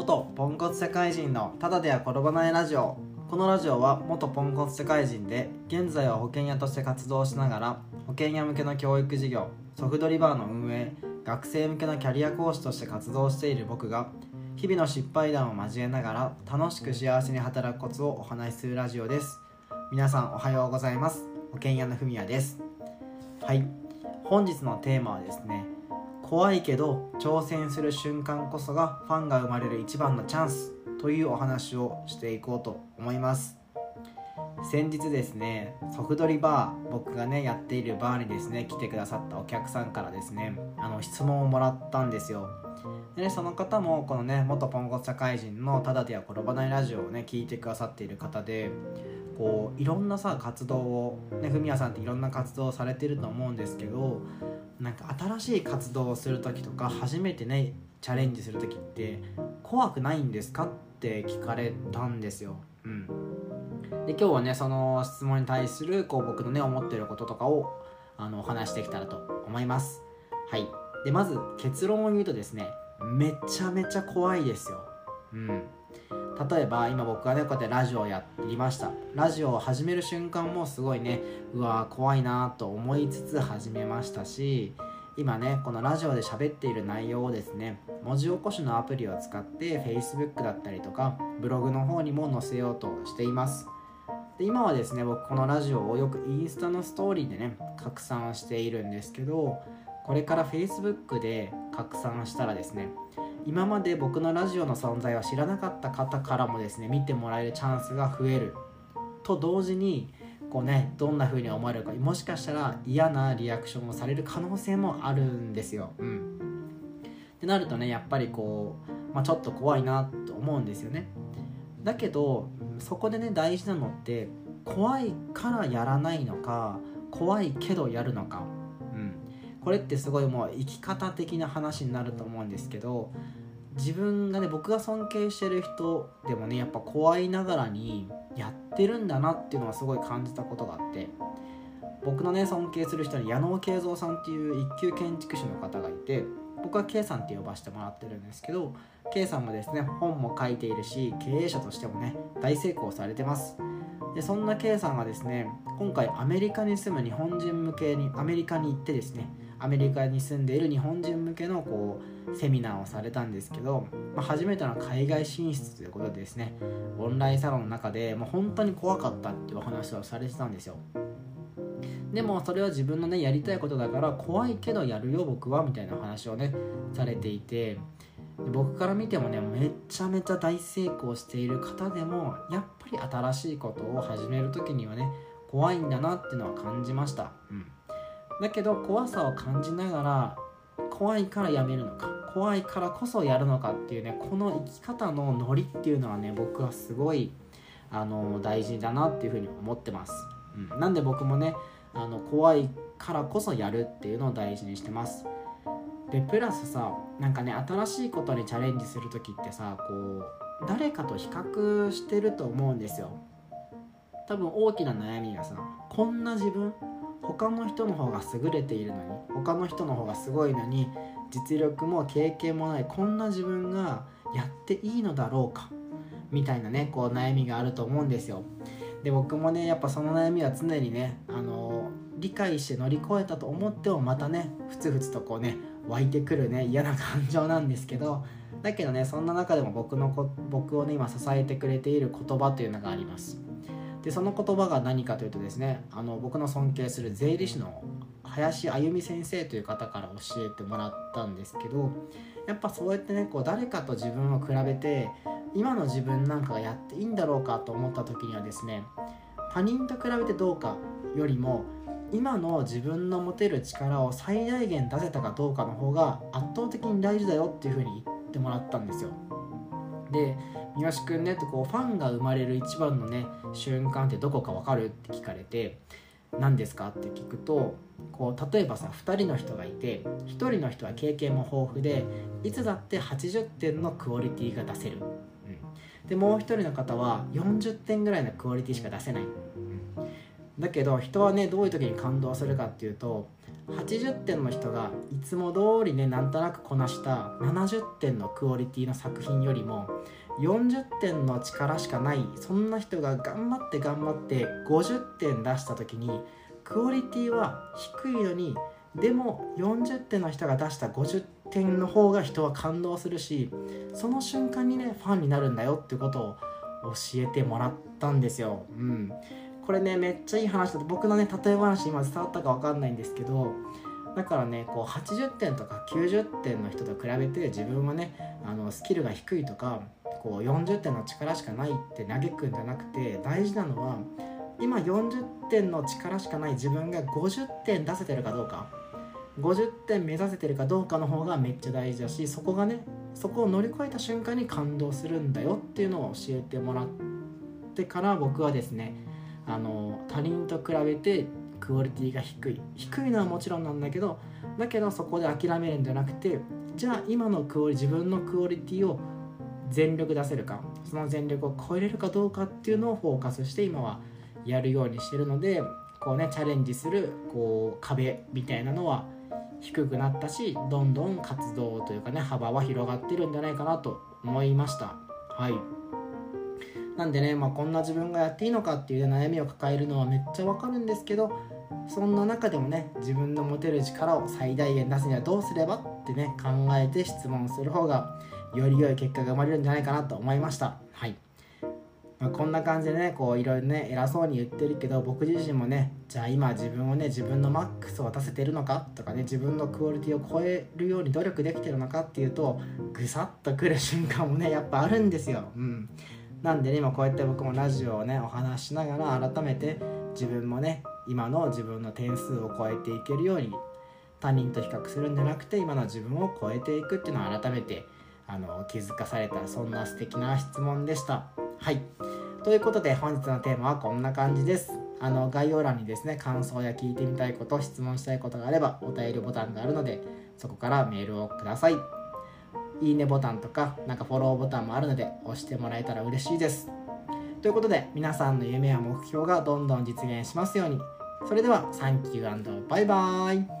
元ポンコツ社会人のただでは転ばないラジオ。このラジオは元ポンコツ社会人で現在は保険屋として活動しながら保険屋向けの教育事業ソフトリバーの運営学生向けのキャリア講師として活動している僕が日々の失敗談を交えながら楽しく幸せに働くコツをお話しするラジオです。皆さんおはようございます。保険屋のふみやです。はい。本日のテーマはですね怖いけど挑戦する瞬間こそがファンが生まれる一番のチャンスというお話をしていこうと思います。先日ですねソフトリバー僕がねやっているバーにですね来てくださったお客さんからですねあの質問をもらったんですよ。で、ね、その方もこのね元ポンコツ社会人の「ただでは転ばないラジオ」をね聞いてくださっている方でこういろんなさ活動をねふみやさんっていろんな活動をされてると思うんですけどなんか新しい活動をする時とか初めてねチャレンジする時って怖くないんですかって聞かれたんですよ。うん、で今日はねその質問に対するこう僕のね思ってることとかをあのお話していけたらと思います。はいでまず結論を言うとですねめちゃめちゃ怖いですよ。うん例えば今僕がねこうやってラジオをやりました。ラジオを始める瞬間もすごいねうわー怖いなと思いつつ始めましたし今ねこのラジオで喋っている内容をですね文字起こしのアプリを使って Facebook だったりとかブログの方にも載せようとしています。で今はですね僕このラジオをよくインスタのストーリーでね拡散しているんですけどこれから Facebook で拡散したらですね今まで僕のラジオの存在を知らなかった方からもですね見てもらえるチャンスが増えると同時にこうねどんな風に思われるかもしかしたら嫌なリアクションをされる可能性もあるんですよ。うん、ってなるとねやっぱりこう、まあ、ちょっと怖いなと思うんですよね。だけどそこでね大事なのって怖いからやらないのか怖いけどやるのかこれってすごいもう生き方的な話になると思うんですけど自分がね僕が尊敬してる人でもねやっぱ怖いながらにやってるんだなっていうのはすごい感じたことがあって僕のね尊敬する人に矢野慶三さんっていう一級建築士の方がいて僕は K さんって呼ばせてもらってるんですけど K さんもですね本も書いているし経営者としてもね大成功されてます。でそんな K さんがですね今回アメリカに住む日本人向けにアメリカに行ってですねアメリカに住んでいる日本人向けのこうセミナーをされたんですけど、まあ、初めての海外進出ということでですねオンラインサロンの中でもう本当に怖かったっていうお話をされてたんですよ。でもそれは自分のねやりたいことだから怖いけどやるよ僕はみたいな話をねされていて僕から見てもねめちゃめちゃ大成功している方でもやっぱり新しいことを始める時にはね怖いんだなっていうのは感じました。うん。だけど怖さを感じながら怖いからやめるのか怖いからこそやるのかっていうねこの生き方のノリっていうのはね僕はすごいあの大事だなっていうふうに思ってます、うん、なんで僕もねあの怖いからこそやるっていうのを大事にしてます。でプラスさなんかね新しいことにチャレンジする時ってさこう誰かと比較してると思うんですよ。多分大きな悩みがさこんな自分他の人の方が優れているのに他の人の方がすごいのに実力も経験もないこんな自分がやっていいのだろうかみたいなねこう悩みがあると思うんですよ。で僕もねやっぱその悩みは常にねあの理解して乗り越えたと思ってもまたねふつふつとこうね湧いてくるね嫌な感情なんですけどだけどねそんな中でも僕のこ僕をね今支えてくれている言葉というのがあります。でその言葉が何かというとですねあの僕の尊敬する税理士の林あゆみ先生という方から教えてもらったんですけどやっぱそうやってねこう誰かと自分を比べて今の自分なんかがやっていいんだろうかと思った時にはですね他人と比べてどうかよりも今の自分の持てる力を最大限出せたかどうかの方が圧倒的に大事だよっていうふうに言ってもらったんですよ。で三好くんねってこうファンが生まれる一番のね瞬間ってどこか分かるって聞かれて何ですか？って聞くとこう例えばさ2人の人がいて1人の人は経験も豊富でいつだって80点のクオリティが出せる、うん、でもう1人の方は40点ぐらいのクオリティしか出せない、うん、だけど人はねどういう時に感動するかっていうと80点の人がいつも通りねなんとなくこなした70点のクオリティの作品よりも40点の力しかないそんな人が頑張って頑張って50点出した時にクオリティは低いのにでも40点の人が出した50点の方が人は感動するしその瞬間にねファンになるんだよってことを教えてもらったんですよ。うん、これねめっちゃいい話だと僕のね例え話今伝わったか分かんないんですけどだからねこう80点とか90点の人と比べて自分はねあのスキルが低いとかこう40点の力しかないって嘆くんじゃなくて大事なのは今40点の力しかない自分が50点出せてるかどうか。50点目指せてるかどうかの方がめっちゃ大事だしそこがねそこを乗り越えた瞬間に感動するんだよっていうのを教えてもらってから僕はですねあの他人と比べてクオリティが低い。低いのはもちろんなんだけどだけどそこで諦めるんじゃなくてじゃあ今のクオリ自分のクオリティを全力出せるかその全力を超えれるかどうかっていうのをフォーカスして今はやるようにしてるのでこうねチャレンジするこう壁みたいなのは低くなったしどんどん活動というかね幅は広がってるんじゃないかなと思いました。はい。なんでね、まあ、こんな自分がやっていいのかっていう、悩みを抱えるのはめっちゃわかるんですけどそんな中でもね自分の持てる力を最大限出すにはどうすればってね考えて質問する方がより良い結果が生まれるんじゃないかなと思いました。はい。まあ、こんな感じでねこういろいろね偉そうに言ってるけど僕自身もねじゃあ今自分をね自分のマックスを出せてるのかとかね自分のクオリティを超えるように努力できてるのかっていうとぐさっとくる瞬間もねやっぱあるんですよ。うん、なんでね今こうやって僕もラジオをねお話しながら改めて自分もね今の自分の点数を超えていけるように他人と比較するんじゃなくて今の自分を超えていくっていうのを改めてあの気づかされたそんな素敵な質問でした。はい。ということで本日のテーマはこんな感じです。あの概要欄にですね感想や聞いてみたいこと質問したいことがあればお便りボタンがあるのでそこからメールをください。いいねボタンとかなんかフォローボタンもあるので押してもらえたら嬉しいです。ということで皆さんの夢や目標がどんどん実現しますように。それではサンキューバイバーイ。